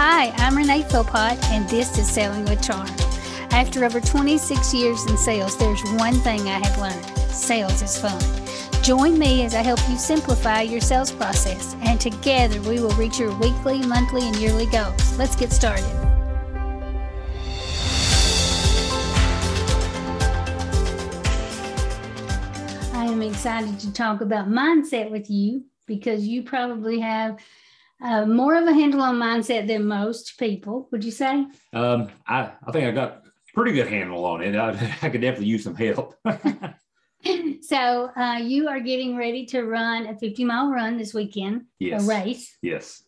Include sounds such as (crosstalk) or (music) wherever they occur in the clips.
Hi, I'm Renee Philpott, and this is Selling with Charm. After over 26 years in sales, there's one thing I have learned sales is fun. Join me as I help you simplify your sales process, and together we will reach your weekly, monthly, and yearly goals. Let's get started. I am excited to talk about mindset with you because you probably have uh, more of a handle on mindset than most people. Would you say? Um, I, I think I got pretty good handle on it. I, (laughs) I could definitely use some help. (laughs) so uh, you are getting ready to run a 50 mile run this weekend, yes. a race. Yes.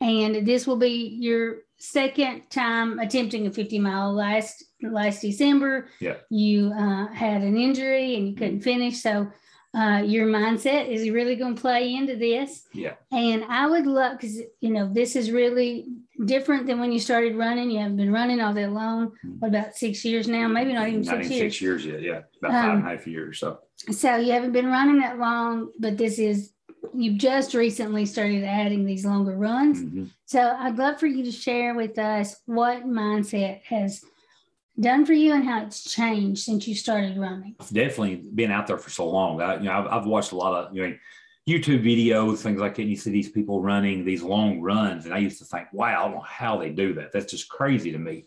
And this will be your second time attempting a 50 mile last last December. Yeah. You uh, had an injury and you couldn't finish. So uh, your mindset is really going to play into this. Yeah. And I would love because you know this is really different than when you started running. You haven't been running all that long. Mm-hmm. What about six years now? Maybe not even not six even years. Six years yet. Yeah, about five um, and a half years. So. So you haven't been running that long, but this is you've just recently started adding these longer runs. Mm-hmm. So I'd love for you to share with us what mindset has done for you and how it's changed since you started running? Definitely been out there for so long. I, you know, I've, I've watched a lot of you know YouTube videos, things like that. And you see these people running these long runs, and I used to think, wow, I don't know how they do that. That's just crazy to me.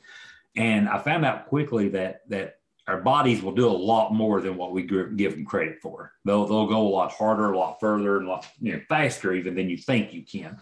And I found out quickly that that our bodies will do a lot more than what we give them credit for. They'll they'll go a lot harder, a lot further, and a lot you know faster even than you think you can.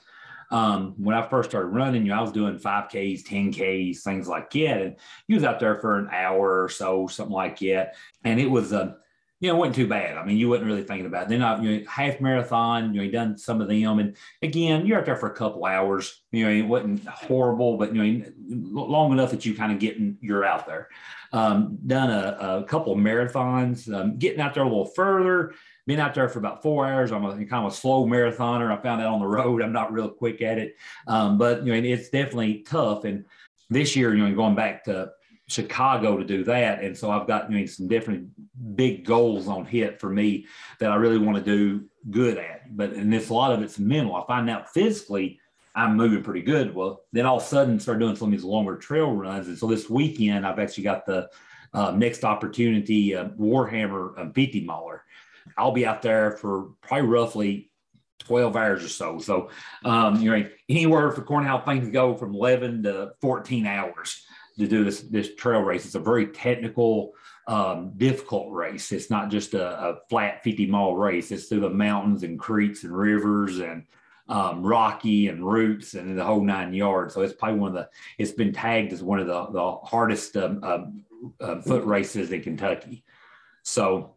Um, when I first started running, you know, I was doing 5Ks, 10Ks, things like that. And you was out there for an hour or so, something like that. And it was, uh, you know, it wasn't too bad. I mean, you wasn't really thinking about it. Then I, you know, half marathon, you know, you done some of them. And again, you're out there for a couple hours. You know, it wasn't horrible, but, you know, long enough that you kind of getting, you're out there. Um, done a, a couple marathons, um, getting out there a little further, been out there for about four hours. I'm a kind of a slow marathoner. I found that on the road. I'm not real quick at it, um, but you know it's definitely tough. And this year, you know, going back to Chicago to do that, and so I've got you know some different big goals on hit for me that I really want to do good at. But and it's a lot of it's mental. I find out physically. I'm moving pretty good. Well, then all of a sudden start doing some of these longer trail runs. And so this weekend, I've actually got the uh, next opportunity, uh, Warhammer uh, 50 miler. I'll be out there for probably roughly 12 hours or so. So, um, you know, anywhere for corn how things go from 11 to 14 hours to do this, this trail race. It's a very technical, um, difficult race. It's not just a, a, flat 50 mile race. It's through the mountains and creeks and rivers and um, rocky and roots and the whole nine yards. So it's probably one of the, it's been tagged as one of the, the hardest um, uh, foot races in Kentucky. So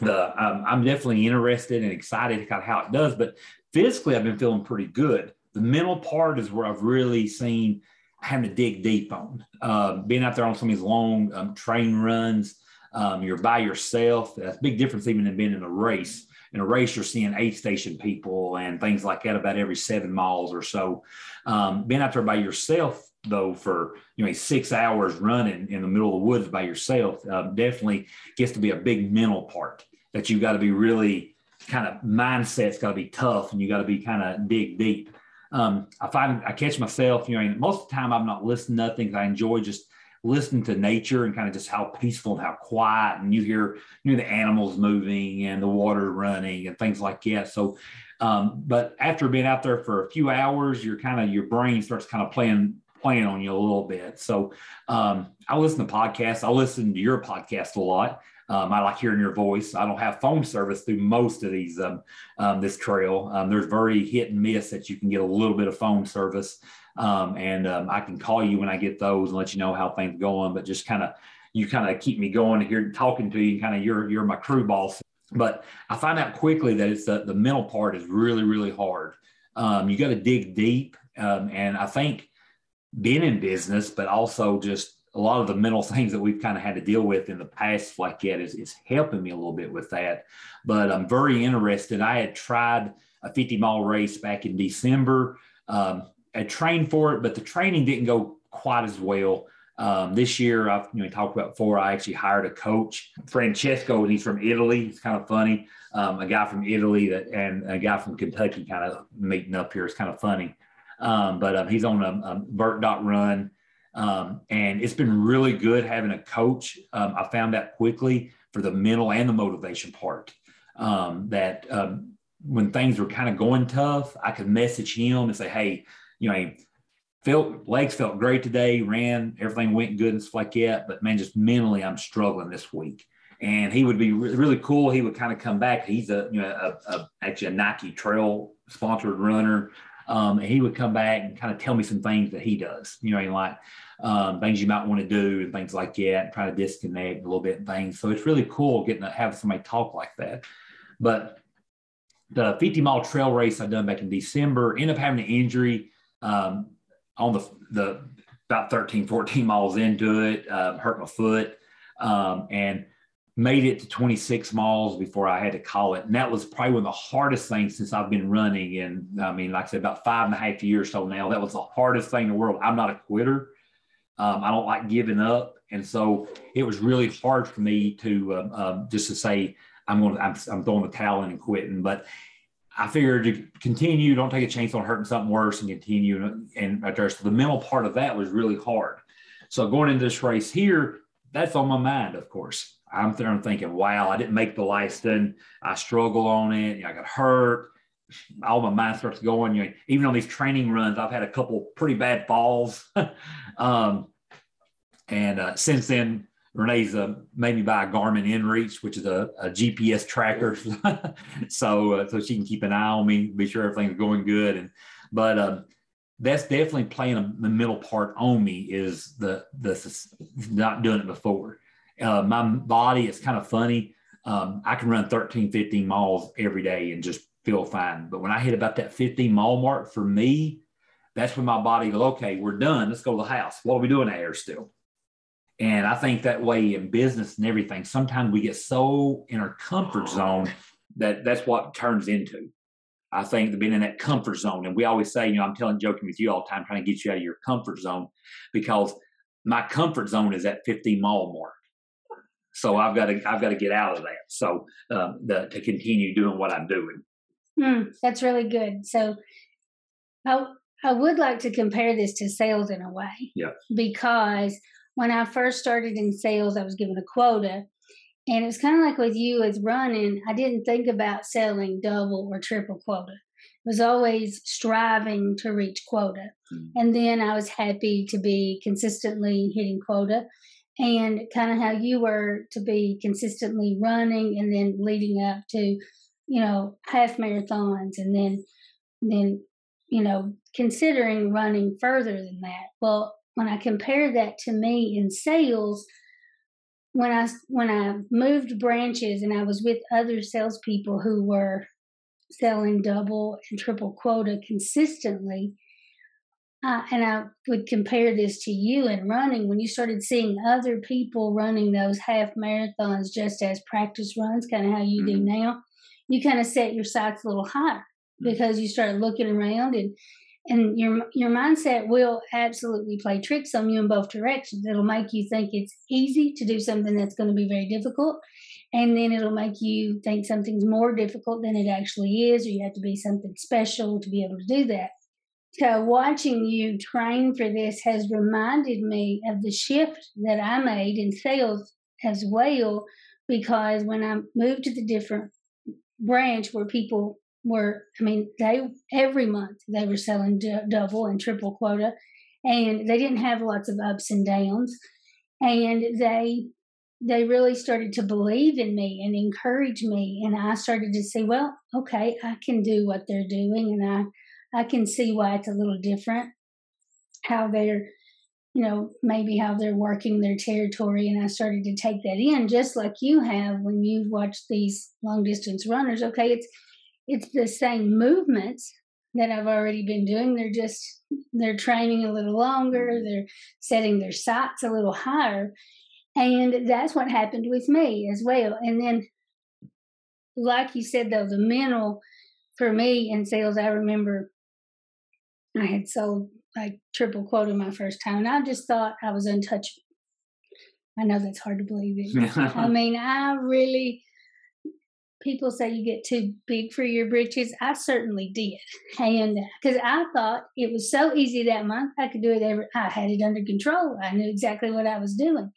the um, I'm definitely interested and excited of how it does. But physically, I've been feeling pretty good. The mental part is where I've really seen having to dig deep on. Uh, being out there on some of these long um, train runs, um, you're by yourself. That's a big difference even than being in a race. In a race, you're seeing aid station people and things like that about every seven miles or so. Um, being out there by yourself though for you know six hours running in the middle of the woods by yourself uh, definitely gets to be a big mental part that you've got to be really kind of mindset's got to be tough and you got to be kind of dig deep. Um, i find i catch myself you know most of the time i'm not listening to nothing i enjoy just listening to nature and kind of just how peaceful and how quiet and you hear you know the animals moving and the water running and things like that. So um, but after being out there for a few hours, you're kind of your brain starts kind of playing playing on you a little bit. So um, I listen to podcasts. I listen to your podcast a lot. Um, I like hearing your voice. I don't have phone service through most of these um, um this trail. Um, there's very hit and miss that you can get a little bit of phone service, um, and I can call you when I get those and let you know how things going. But just kind of you kind of keep me going here, talking to you. Kind of you're you're my crew boss. But I find out quickly that it's the, the mental part is really really hard. you got to dig deep, and I think being in business, but also just a lot of the mental (laughs) things that we've kind of had to deal with in the past like that is, is helping me a little bit with that. But I'm very interested. I had tried a 50 mile race back in December. Um, I trained for it, but the training didn't go quite as well. Um, this year, I've you know talked about before. I actually hired a coach, Francesco, and he's from Italy. It's kind of funny. Um, a guy from Italy that and a guy from Kentucky kind of meeting up here. It's kind of funny. Um, but um, he's on a, a dot run. Um, and it's been really good having a coach. Um, I found that quickly for the mental and the motivation part. Um, that um, when things were kind of going tough, I could message him and say, "Hey, you know, felt legs felt great today, ran, everything went good and stuff like that. But man, just mentally, I'm struggling this week." And he would be re- really cool. He would kind of come back. He's a you know a, a actually a Nike Trail sponsored runner. Um, and he would come back and kind of tell me some things that he does, you know, like um, things you might want to do and things like that, and try to disconnect a little bit and things. So it's really cool getting to have somebody talk like that. But the 50 mile trail race I done back in December, ended up having an injury um, on the, the about 13, 14 miles into it, uh, hurt my foot. Um, and made it to 26 miles before I had to call it. And that was probably one of the hardest things since I've been running. And I mean, like I said, about five and a half years so now, that was the hardest thing in the world. I'm not a quitter. Um, I don't like giving up. And so it was really hard for me to um, um, just to say, I'm going to, I'm, I'm throwing the towel in and quitting. But I figured to continue, don't take a chance on hurting something worse and continue. And, there. So the mental part of that was really hard. So going into this race here, that's on my mind, of course. I'm there I'm thinking, wow, I didn't make the Leiston. I struggle on it. You know, I got hurt. All my mind starts going. You know, even on these training runs, I've had a couple pretty bad falls. (laughs) um, and uh, since then, Renee's uh, made me buy a Garmin InReach, which is a, a GPS tracker, (laughs) so uh, so she can keep an eye on me, be sure everything's going good. And but um, that's definitely playing a, the middle part on me is the the not doing it before. Uh, my body is kind of funny. Um, I can run 13, 15 miles every day and just feel fine. But when I hit about that 15 mile mark for me, that's when my body goes, okay, we're done. Let's go to the house. What are we doing out here still? And I think that way in business and everything, sometimes we get so in our comfort zone that that's what turns into. I think being in that comfort zone. And we always say, you know, I'm telling, joking with you all the time, trying to get you out of your comfort zone because my comfort zone is that 15 mile mark. So I've got to I've got to get out of that. So um, the, to continue doing what I'm doing. Mm, that's really good. So I I would like to compare this to sales in a way. Yeah. Because when I first started in sales, I was given a quota. And it was kind of like with you as running, I didn't think about selling double or triple quota. I was always striving to reach quota. Mm-hmm. And then I was happy to be consistently hitting quota and kind of how you were to be consistently running and then leading up to you know half marathons and then then you know considering running further than that. Well when i compare that to me in sales when i when i moved branches and i was with other salespeople who were selling double and triple quota consistently uh, and I would compare this to you in running when you started seeing other people running those half marathons just as practice runs, kind of how you mm-hmm. do now. You kind of set your sights a little higher mm-hmm. because you start looking around and and your your mindset will absolutely play tricks on you in both directions. It'll make you think it's easy to do something that's going to be very difficult, and then it'll make you think something's more difficult than it actually is, or you have to be something special to be able to do that. So, watching you train for this has reminded me of the shift that I made in sales as well. Because when I moved to the different branch where people were, I mean, they every month they were selling d- double and triple quota, and they didn't have lots of ups and downs, and they they really started to believe in me and encourage me and i started to say well okay i can do what they're doing and i I can see why it's a little different. How they're, you know, maybe how they're working their territory. And I started to take that in just like you have when you've watched these long distance runners. Okay, it's it's the same movements that I've already been doing. They're just they're training a little longer, they're setting their sights a little higher. And that's what happened with me as well. And then like you said though, the mental for me in sales, I remember I had sold like triple quota my first time, and I just thought I was untouchable. I know that's hard to believe. It. I (laughs) mean, I really, people say you get too big for your britches. I certainly did. And because I thought it was so easy that month, I could do it every, I had it under control. I knew exactly what I was doing.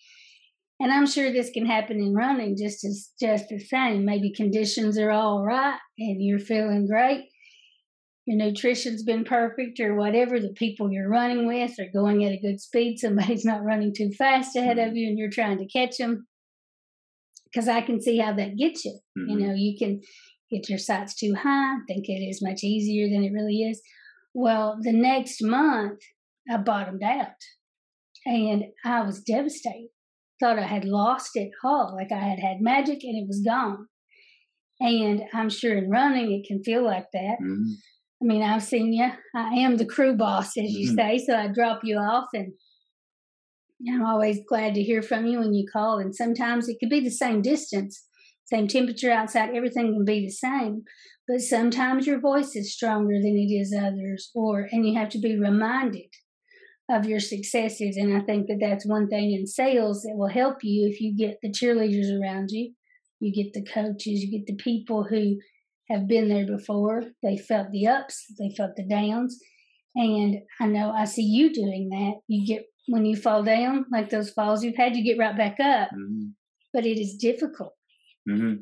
And I'm sure this can happen in running just as just the same. Maybe conditions are all right and you're feeling great. Your nutrition's been perfect or whatever. The people you're running with are going at a good speed. Somebody's not running too fast ahead of mm-hmm. you and you're trying to catch them because I can see how that gets you. Mm-hmm. You know, you can get your sights too high, think it is much easier than it really is. Well, the next month, I bottomed out and I was devastated. Thought I had lost it all, like I had had magic and it was gone. And I'm sure in running, it can feel like that. Mm-hmm. I mean, I've seen you. I am the crew boss, as you mm-hmm. say. So I drop you off and I'm always glad to hear from you when you call. And sometimes it could be the same distance, same temperature outside, everything can be the same. But sometimes your voice is stronger than it is others, or and you have to be reminded of your successes. And I think that that's one thing in sales that will help you if you get the cheerleaders around you, you get the coaches, you get the people who have been there before. They felt the ups, they felt the downs. And I know I see you doing that. You get when you fall down, like those falls you've had, you get right back up. Mm-hmm. But it is difficult. Mm-hmm.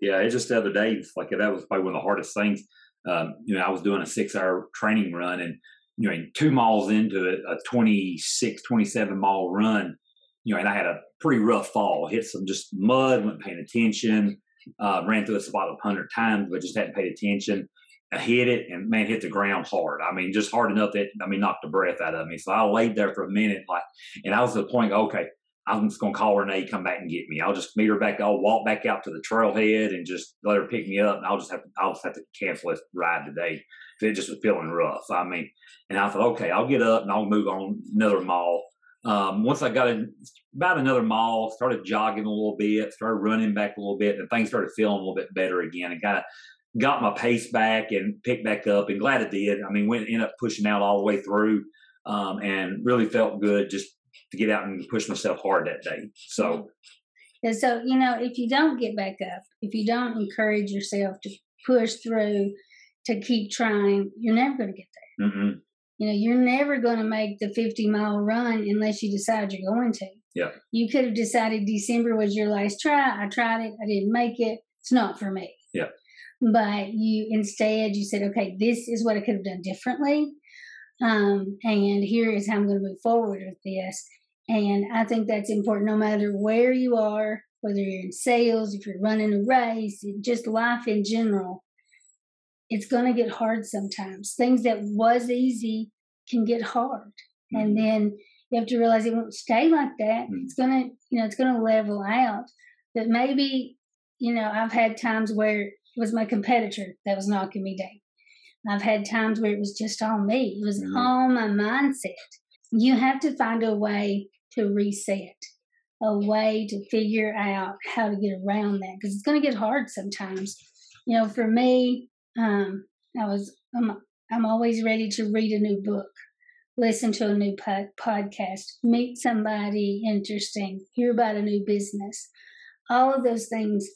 Yeah, it just the other day, like that was probably one of the hardest things. Um, you know, I was doing a six hour training run and, you know, two miles into it, a 26, 27 mile run, you know, and I had a pretty rough fall, hit some just mud, wasn't paying attention, uh, ran through a spot a hundred times, but just hadn't paid attention. I hit it and man hit the ground hard. I mean, just hard enough that I mean knocked the breath out of me. So I laid there for a minute, like, and I was at the point, okay, I'm just gonna call Renee, come back and get me. I'll just meet her back. I'll walk back out to the trailhead and just let her pick me up, and I'll just have to, I'll just have to cancel this ride today. It just was feeling rough. I mean, and I thought, okay, I'll get up and I'll move on another mile. Um, once I got in about another mile, started jogging a little bit, started running back a little bit, and things started feeling a little bit better again, and kind of got my pace back and picked back up, and glad it did. I mean, went ended up pushing out all the way through, um, and really felt good just to get out and push myself hard that day. So, and so you know, if you don't get back up, if you don't encourage yourself to push through, to keep trying, you're never going to get there. Mm-hmm. You know, you're never going to make the 50 mile run unless you decide you're going to. Yeah. You could have decided December was your last try. I tried it. I didn't make it. It's not for me. Yeah but you instead you said, okay, this is what I could have done differently, um, and here is how I'm going to move forward with this. And I think that's important, no matter where you are, whether you're in sales, if you're running a race, just life in general. It's going to get hard sometimes. Things that was easy can get hard, mm-hmm. and then you have to realize it won't stay like that. Mm-hmm. It's gonna, you know, it's gonna level out. But maybe, you know, I've had times where it was my competitor that was knocking me down. I've had times where it was just on me. It was mm-hmm. on my mindset. You have to find a way to reset, a way to figure out how to get around that because it's going to get hard sometimes. You know, for me, um, I was I'm, I'm always ready to read a new book, listen to a new pod- podcast, meet somebody interesting, hear about a new business. All of those things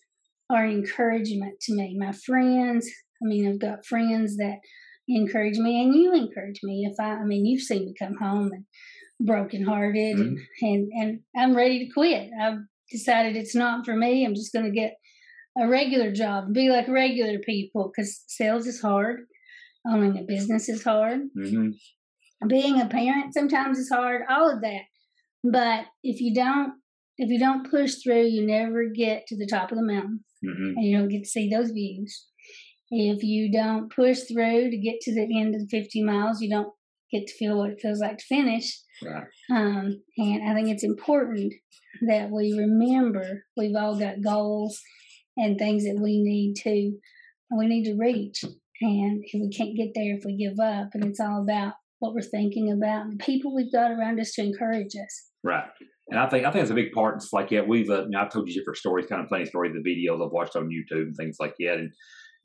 are encouragement to me. My friends, I mean, I've got friends that encourage me, and you encourage me. If I, I mean, you've seen me come home and brokenhearted, mm-hmm. and, and and I'm ready to quit. I've decided it's not for me. I'm just going to get a regular job, be like regular people, because sales is hard. Owning a business is hard. Mm-hmm. Being a parent sometimes is hard. All of that, but if you don't if you don't push through, you never get to the top of the mountain mm-hmm. and you don't get to see those views. If you don't push through to get to the end of the 50 miles, you don't get to feel what it feels like to finish. Right. Um, and I think it's important that we remember we've all got goals and things that we need to we need to reach. And if we can't get there if we give up, and it's all about what we're thinking about, and the people we've got around us to encourage us. Right. And I think I think it's a big part. It's like yeah, we've uh, you know, I've told you different stories, kind of funny stories, the videos I've watched on YouTube and things like that, and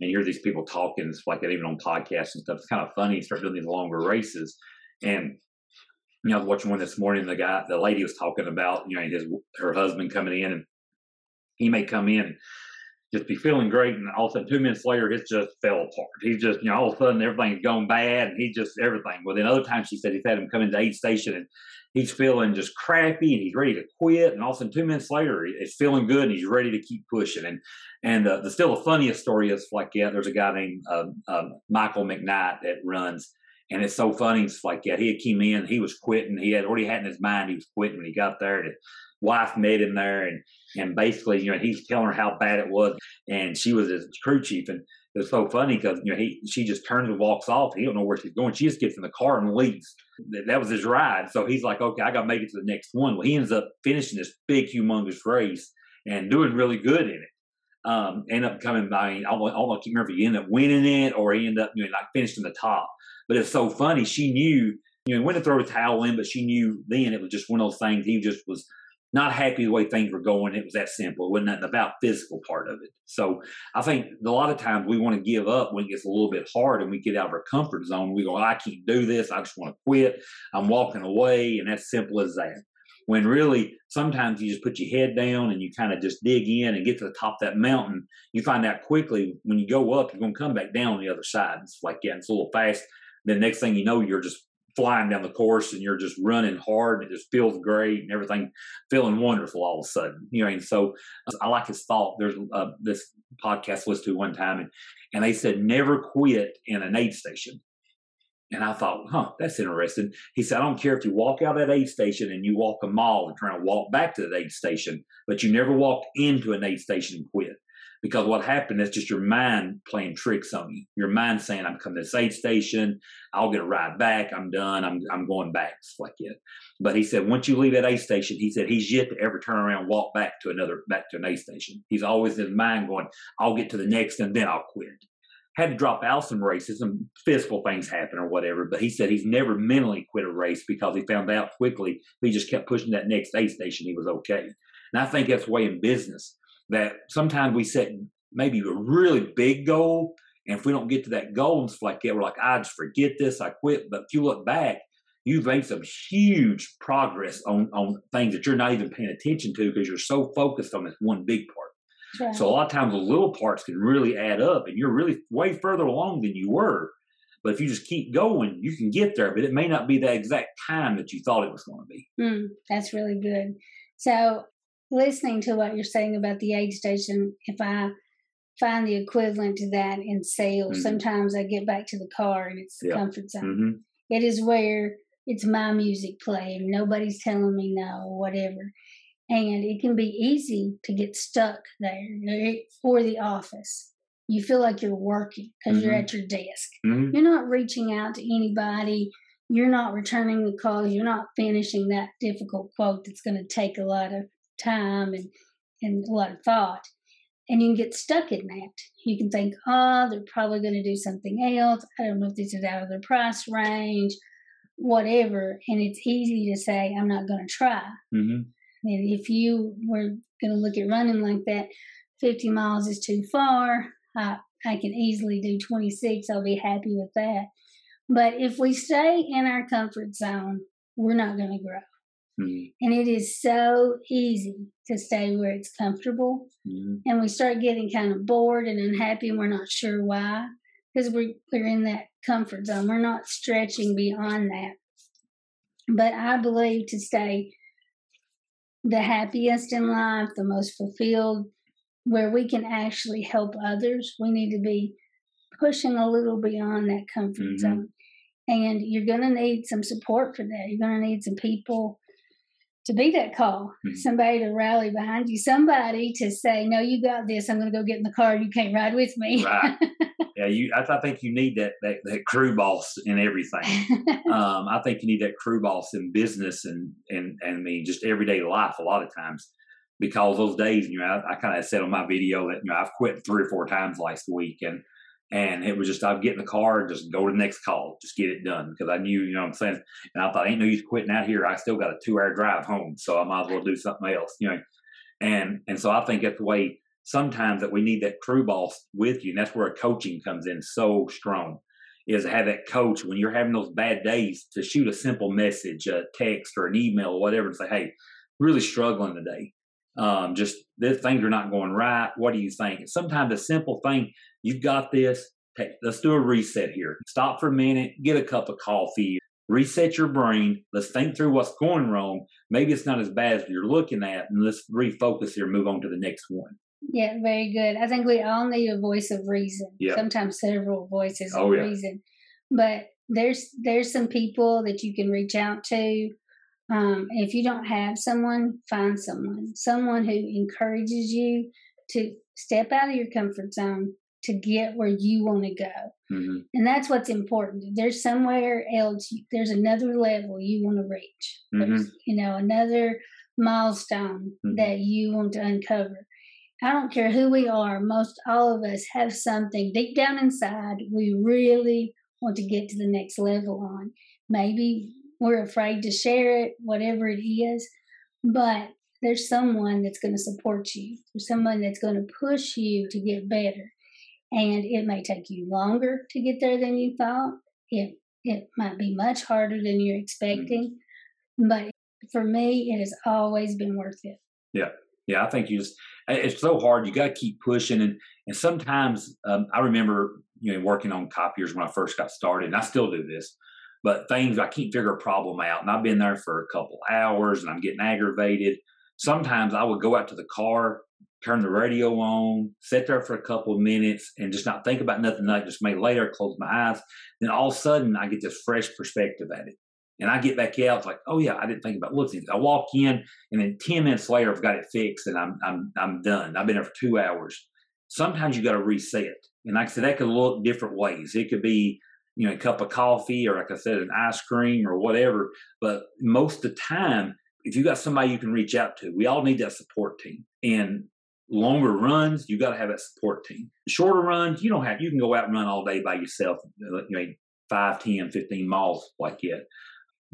and hear these people talking. It's like that even on podcasts and stuff. It's kind of funny. Start doing these longer races, and you know, I was watching one this morning. The guy, the lady was talking about you know his her husband coming in, and he may come in just be feeling great, and all of a sudden, two minutes later, it just fell apart. He's just, you know, all of a sudden everything's gone bad, and he just everything. Well, then other times she said he's had him come into aid station and he's feeling just crappy and he's ready to quit, and all of a sudden, two minutes later, it's feeling good and he's ready to keep pushing. And and uh, the still the funniest story is like, yeah, there's a guy named uh, uh, Michael McKnight that runs. And it's so funny. It's like, yeah, he had came in, he was quitting. He had already had in his mind he was quitting when he got there. And wife met him there and and basically you know he's telling her how bad it was and she was his crew chief. And it was so funny because you know he she just turns and walks off. He don't know where she's going. She just gets in the car and leaves. That was his ride. So he's like okay i gotta make it to the next one. Well he ends up finishing this big humongous race and doing really good in it. Um end up coming by I I don't remember if he ended up winning it or he ended up you know like finished in the top. But it's so funny she knew you know, he went to throw a towel in, but she knew then it was just one of those things. He just was not happy the way things were going. It was that simple. It wasn't nothing about physical part of it. So I think a lot of times we want to give up when it gets a little bit hard and we get out of our comfort zone. We go, I can't do this. I just want to quit. I'm walking away. And that's simple as that. When really, sometimes you just put your head down and you kind of just dig in and get to the top of that mountain. You find out quickly when you go up, you're going to come back down the other side. It's like, yeah, it's a little fast. Then next thing you know, you're just flying down the course and you're just running hard and it just feels great and everything feeling wonderful all of a sudden you know and so i like his thought there's uh, this podcast listened to one time and, and they said never quit in an aid station and I thought, huh, that's interesting. He said, I don't care if you walk out of that aid station and you walk a mile and try to walk back to the aid station, but you never walk into an aid station and quit. Because what happened is just your mind playing tricks on you. Your mind saying, I'm coming to this aid station, I'll get a ride back, I'm done, I'm I'm going back, stuff like it. But he said, once you leave that aid station, he said he's yet to ever turn around walk back to another back to an aid station. He's always in his mind going, I'll get to the next and then I'll quit. Had to drop out some races, some physical things happen or whatever. But he said he's never mentally quit a race because he found out quickly he just kept pushing that next aid station, he was okay. And I think that's the way in business that sometimes we set maybe a really big goal. And if we don't get to that goal and stuff like that, we're like, I just forget this, I quit. But if you look back, you've made some huge progress on, on things that you're not even paying attention to because you're so focused on this one big part. Right. So a lot of times the little parts can really add up and you're really way further along than you were. But if you just keep going, you can get there, but it may not be the exact time that you thought it was going to be. Mm, that's really good. So listening to what you're saying about the aid station, if I find the equivalent to that in sales, mm-hmm. sometimes I get back to the car and it's the yeah. comfort zone. Mm-hmm. It is where it's my music playing, nobody's telling me no, or whatever. And it can be easy to get stuck there or the office. You feel like you're working because mm-hmm. you're at your desk. Mm-hmm. You're not reaching out to anybody. You're not returning the calls. You're not finishing that difficult quote that's going to take a lot of time and, and a lot of thought. And you can get stuck in that. You can think, oh, they're probably going to do something else. I don't know if this is out of their price range, whatever. And it's easy to say, I'm not going to try. Mm-hmm. And if you were going to look at running like that, 50 miles is too far. I, I can easily do 26. I'll be happy with that. But if we stay in our comfort zone, we're not going to grow. Mm-hmm. And it is so easy to stay where it's comfortable. Mm-hmm. And we start getting kind of bored and unhappy, and we're not sure why because we're, we're in that comfort zone. We're not stretching beyond that. But I believe to stay the happiest in life, the most fulfilled, where we can actually help others, we need to be pushing a little beyond that comfort mm-hmm. zone. And you're going to need some support for that. You're going to need some people to be that call, mm-hmm. somebody to rally behind you, somebody to say, "No, you got this. I'm going to go get in the car. You can't ride with me." Right. (laughs) yeah, you. I, I, think you need that, that that crew boss in everything. (laughs) um, I think you need that crew boss in business and and and I mean just everyday life. A lot of times, because those days, you know, I, I kind of said on my video that you know I've quit three or four times last week, and and it was just, I'd get in the car and just go to the next call, just get it done. Because I knew, you know what I'm saying? And I thought, ain't no use quitting out here. I still got a two hour drive home. So I might as well do something else, you know? And, and so I think that's the way sometimes that we need that crew boss with you. And that's where coaching comes in so strong is have that coach when you're having those bad days to shoot a simple message, a text or an email or whatever and say, Hey, really struggling today. Um, just this, things are not going right. What do you think? Sometimes a simple thing, you've got this. Hey, let's do a reset here. Stop for a minute, get a cup of coffee, reset your brain. Let's think through what's going wrong. Maybe it's not as bad as you're looking at, and let's refocus here, move on to the next one. Yeah, very good. I think we all need a voice of reason. Yeah. Sometimes several voices Oh, of yeah. reason. But there's there's some people that you can reach out to. Um, if you don't have someone, find someone. Someone who encourages you to step out of your comfort zone to get where you want to go. hmm And that's what's important. There's somewhere else, there's another level you want to reach. Mhm. You know, another milestone Mhm. that you want to uncover. I don't care who we are, most all of us have something deep down inside we really want to get to the next level on. Maybe we're afraid to share it, whatever it is, but there's someone that's going to support you. There's someone that's going to push you to get better. And it may take you longer to get there than you thought. It it might be much harder than you're expecting. But for me, it has always been worth it. Yeah, yeah, I think you just it's so hard. You got to keep pushing, and and sometimes um, I remember you know working on copiers when I first got started, and I still do this. But things I can't figure a problem out, and I've been there for a couple hours, and I'm getting aggravated. Sometimes I would go out to the car, turn the radio on, sit there for a couple of minutes, and just not think about nothing. Like just maybe later, close my eyes. Then all of a sudden, I get this fresh perspective at it, and I get back out. It's like, oh yeah, I didn't think about looking. I walk in, and then 10 minutes later i've got it fixed and i'm i'm i'm done i've been there for two hours sometimes you got to reset and like i said that could look different ways it could be you know a cup of coffee or like i said an ice cream or whatever but most of the time if you got somebody you can reach out to we all need that support team and longer runs you got to have that support team shorter runs you don't have you can go out and run all day by yourself uh, you know 5 10 15 miles like that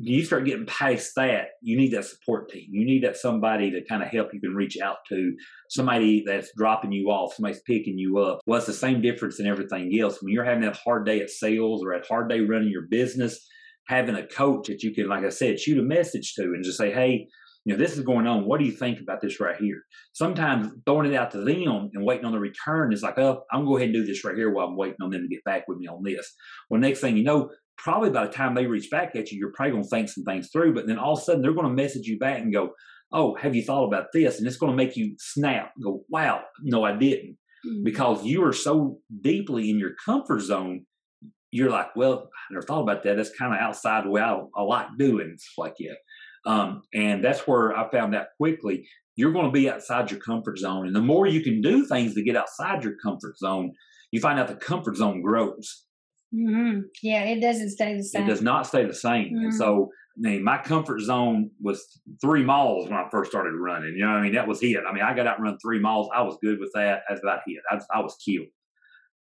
you start getting past that, you need that support team. You need that somebody to kind of help you can reach out to, somebody that's dropping you off, somebody's picking you up. Well, it's the same difference in everything else. When you're having that hard day at sales or a hard day running your business, having a coach that you can, like I said, shoot a message to and just say, hey, you know, this is going on. What do you think about this right here? Sometimes throwing it out to them and waiting on the return is like, oh, I'm going to go ahead and do this right here while I'm waiting on them to get back with me on this. Well, next thing you know, probably by the time they reach back at you, you're probably going to think some things through. But then all of a sudden, they're going to message you back and go, "Oh, have you thought about this?" And it's going to make you snap, go, "Wow, no, I didn't," Mm. because you are so deeply in your comfort zone. You're like, "Well, I never thought about that. That's kind of outside the way I, I like doing stuff like that." Um, and that's where I found out quickly. You're going to be outside your comfort zone, and the more you can do things to get outside your comfort zone, you find out the comfort zone grows. hmm Yeah, it doesn't stay the same. It does not stay the same. And Mhm. so, I mean, my comfort zone was three miles when I first started running. You know, what I mean, that was it. I mean, I got out and run three miles. I was good with that. That's about it. I, I was killed.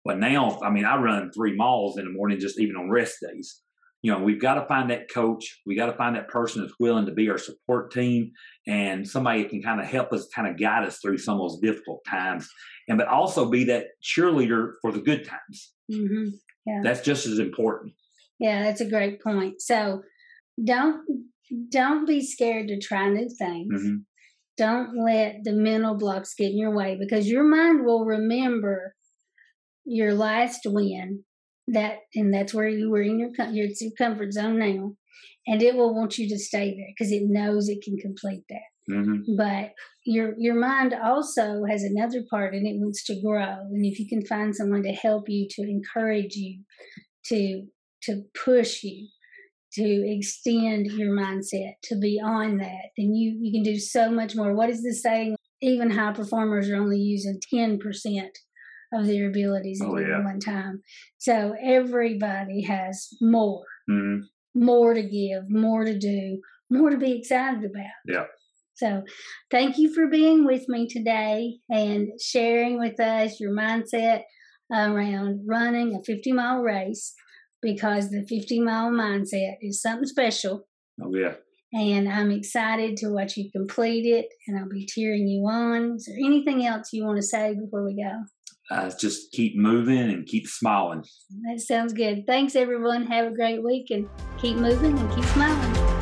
But now, I mean, I run three miles in the morning, just even on rest days. You know, we've got to find that coach. We got to find that person that's willing to be our support team and somebody that can kind of help us, kind of guide us through some of those difficult times, and but also be that cheerleader for the good times. hmm That's just as important. Yeah, that's a great point. So don't don't be scared to try new things. Mhm. Don't let the mental blocks get in your way because your mind will remember your last win. That and that's where you were in your your, comfort zone now, and it will want you to stay there because it knows it can complete that. Mhm. But your your mind also has another part, and it wants to grow. And if you can find someone to help you, to encourage you, to to push you, to extend your mindset to beyond that, then you you can do so much more. What is the saying? Even high performers are only using ten percent of their abilities at Oh, yeah. one time. So everybody has more, Mhm. more to give, more to do, more to be excited about. Yeah. So, thank you for being with me today and sharing with us your mindset around running a 50 mile race because the 50 mile mindset is something special. Oh yeah. And I'm excited to watch you complete it, and I'll be cheering you on. Is there anything else you want to say before we go? Uh, just keep moving and keep smiling. That sounds good. Thanks, everyone. Have a great week and keep moving and keep smiling.